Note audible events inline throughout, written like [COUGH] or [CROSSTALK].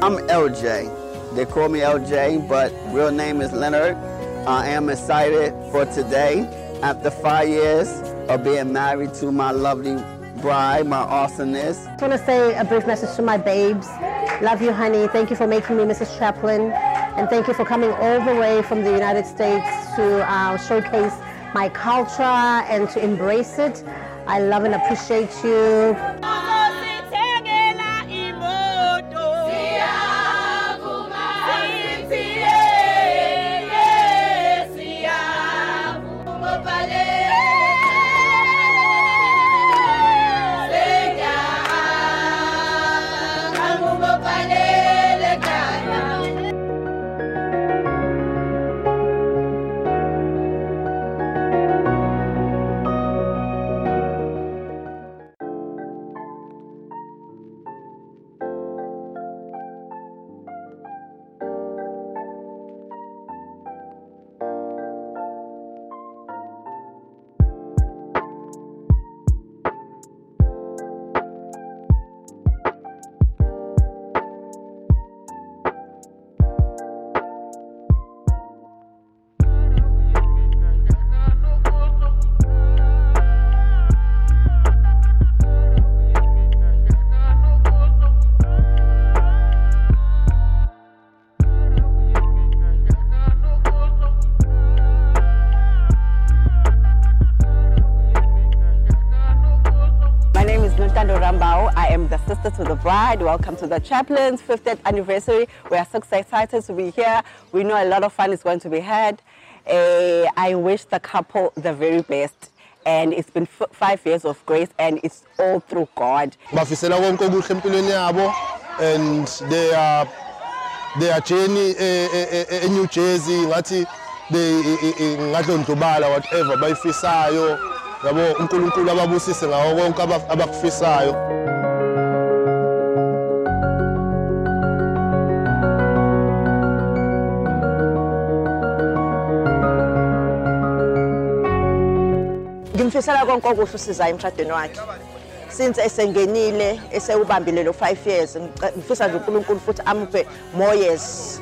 I'm LJ. They call me LJ, but real name is Leonard. I am excited for today. After five years of being married to my lovely bride, my awesomeness. I want to say a brief message to my babes. Love you, honey. Thank you for making me Mrs. Chaplin. And thank you for coming all the way from the United States to uh, showcase my culture and to embrace it. I love and appreciate you. Sister to the bride. Welcome to the Chaplin's 50th anniversary. We are so excited to be here. We know a lot of fun is going to be had. Eh, I wish the couple the very best. And it's been five years of grace, and it's all through God. and they are their journey e- e- e- e-New Jersey ngathi they eh, eh, eh, ngadlondlobala whatever bayifisayo yabo uNkulunkulu ababusise ngawo konke aba- abakufisayo ngimfisela konke okuhle usizayo emshadweni wakhe since esengenile lo 5 years ngifisa nje uNkulunkulu futhi more years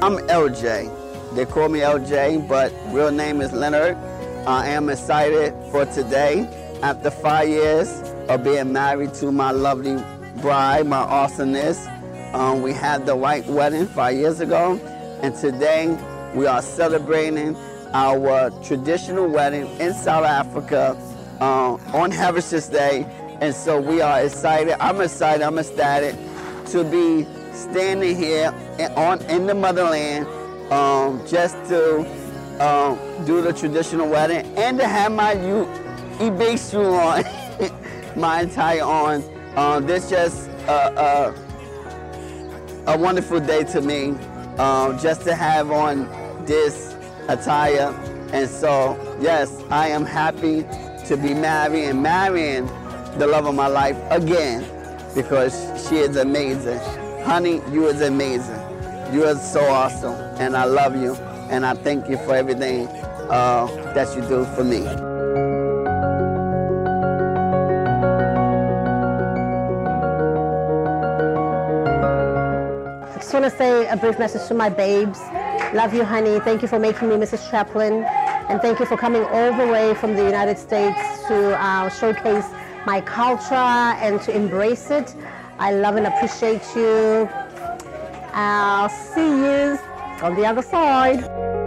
I'm LJ. They call me LJ, but real name is Leonard. I am excited for today. After five years of being married to my lovely bride, my awesomeness, um, we had the white wedding five years ago, and today we are celebrating our traditional wedding in South Africa uh, on Heritage Day, and so we are excited. I'm excited. I'm ecstatic to be standing here in, on in the motherland um, just to um, do the traditional wedding and to have my U big shoe on [LAUGHS] my entire on. Um, this just uh, a wonderful day to me um, just to have on this attire. And so, yes, I am happy to be married and marrying the love of my life again because she is amazing. Honey, you is amazing. You are so awesome. And I love you. And I thank you for everything uh, that you do for me. Say a brief message to my babes. Love you, honey. Thank you for making me Mrs. Chaplin. And thank you for coming all the way from the United States to uh, showcase my culture and to embrace it. I love and appreciate you. I'll see you on the other side.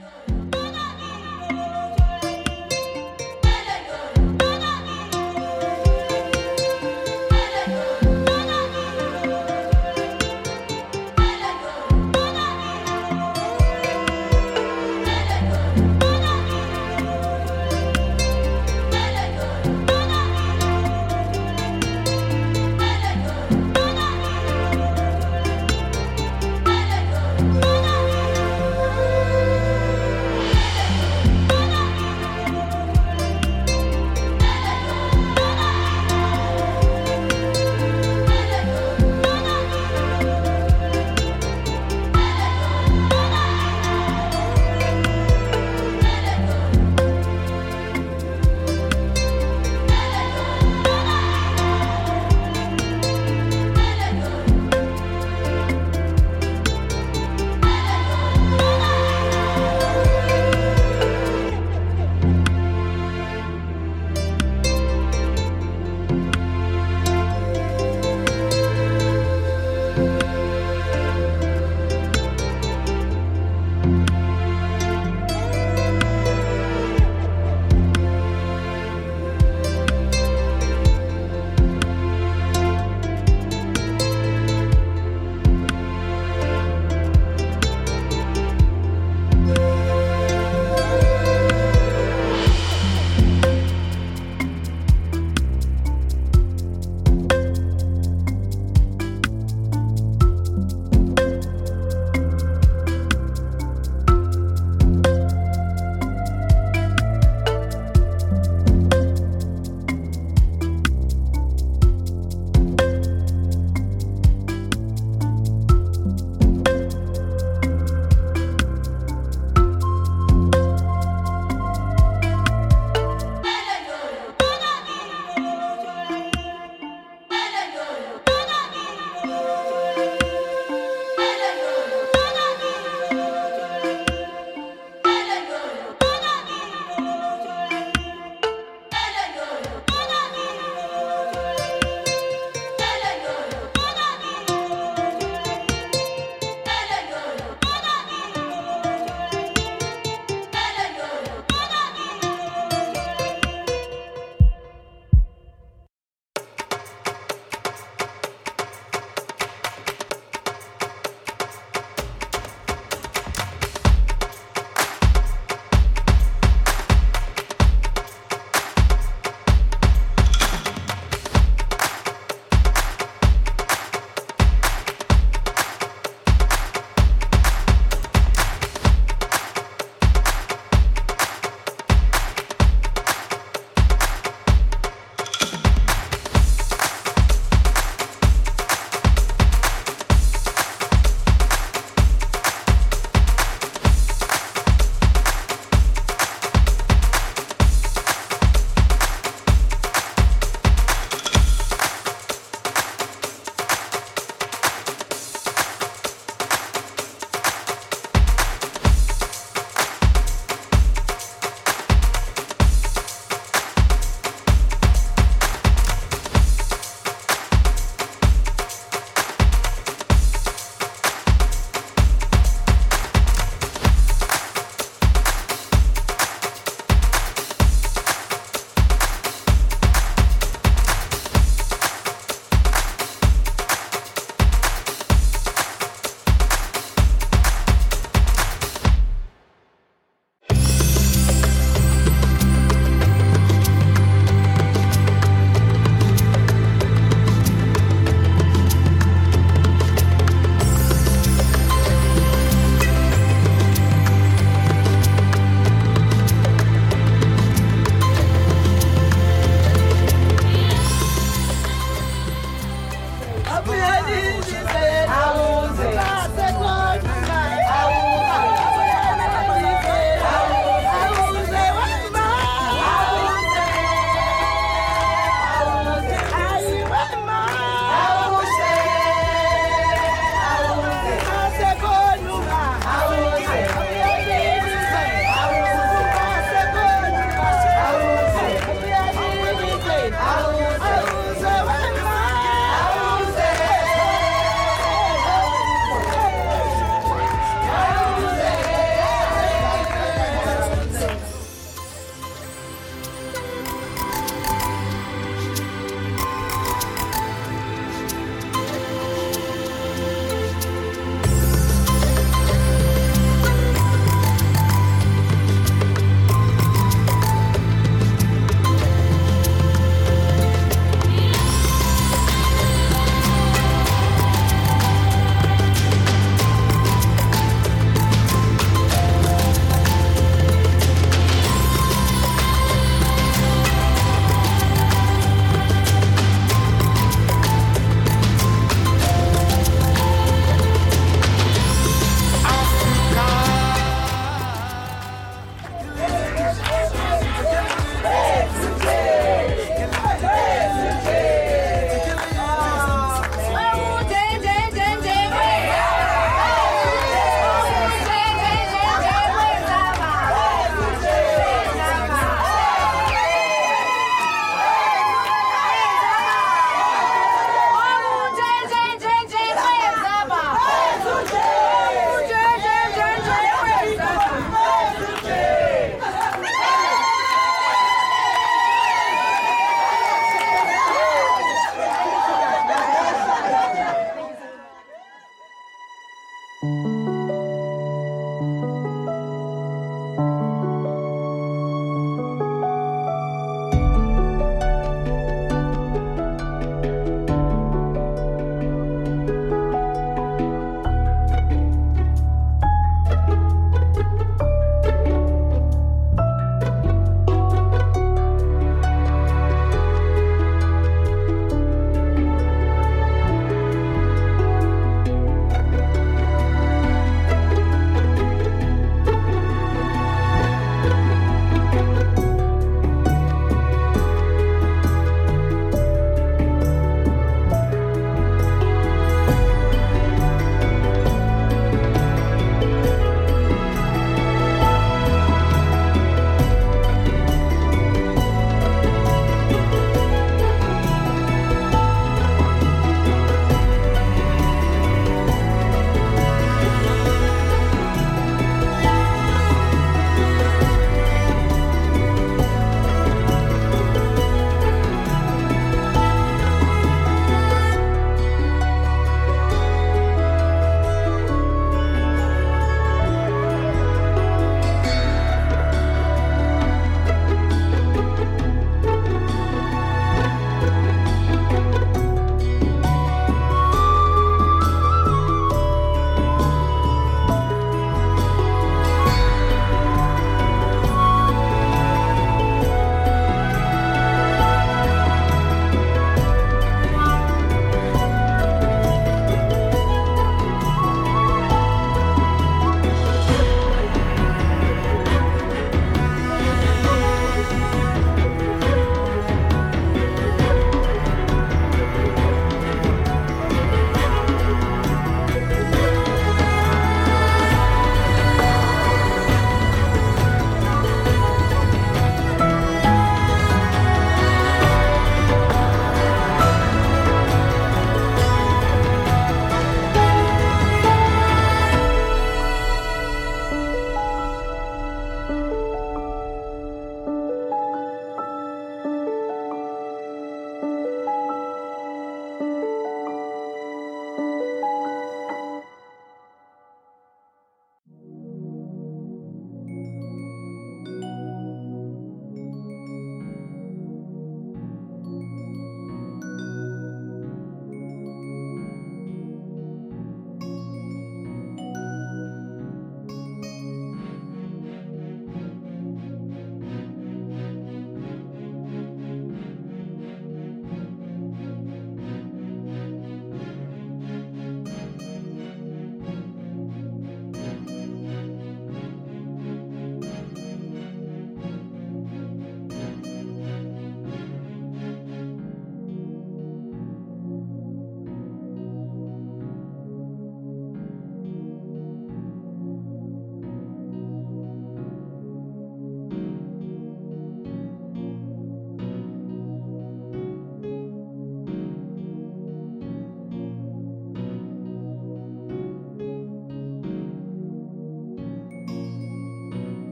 know.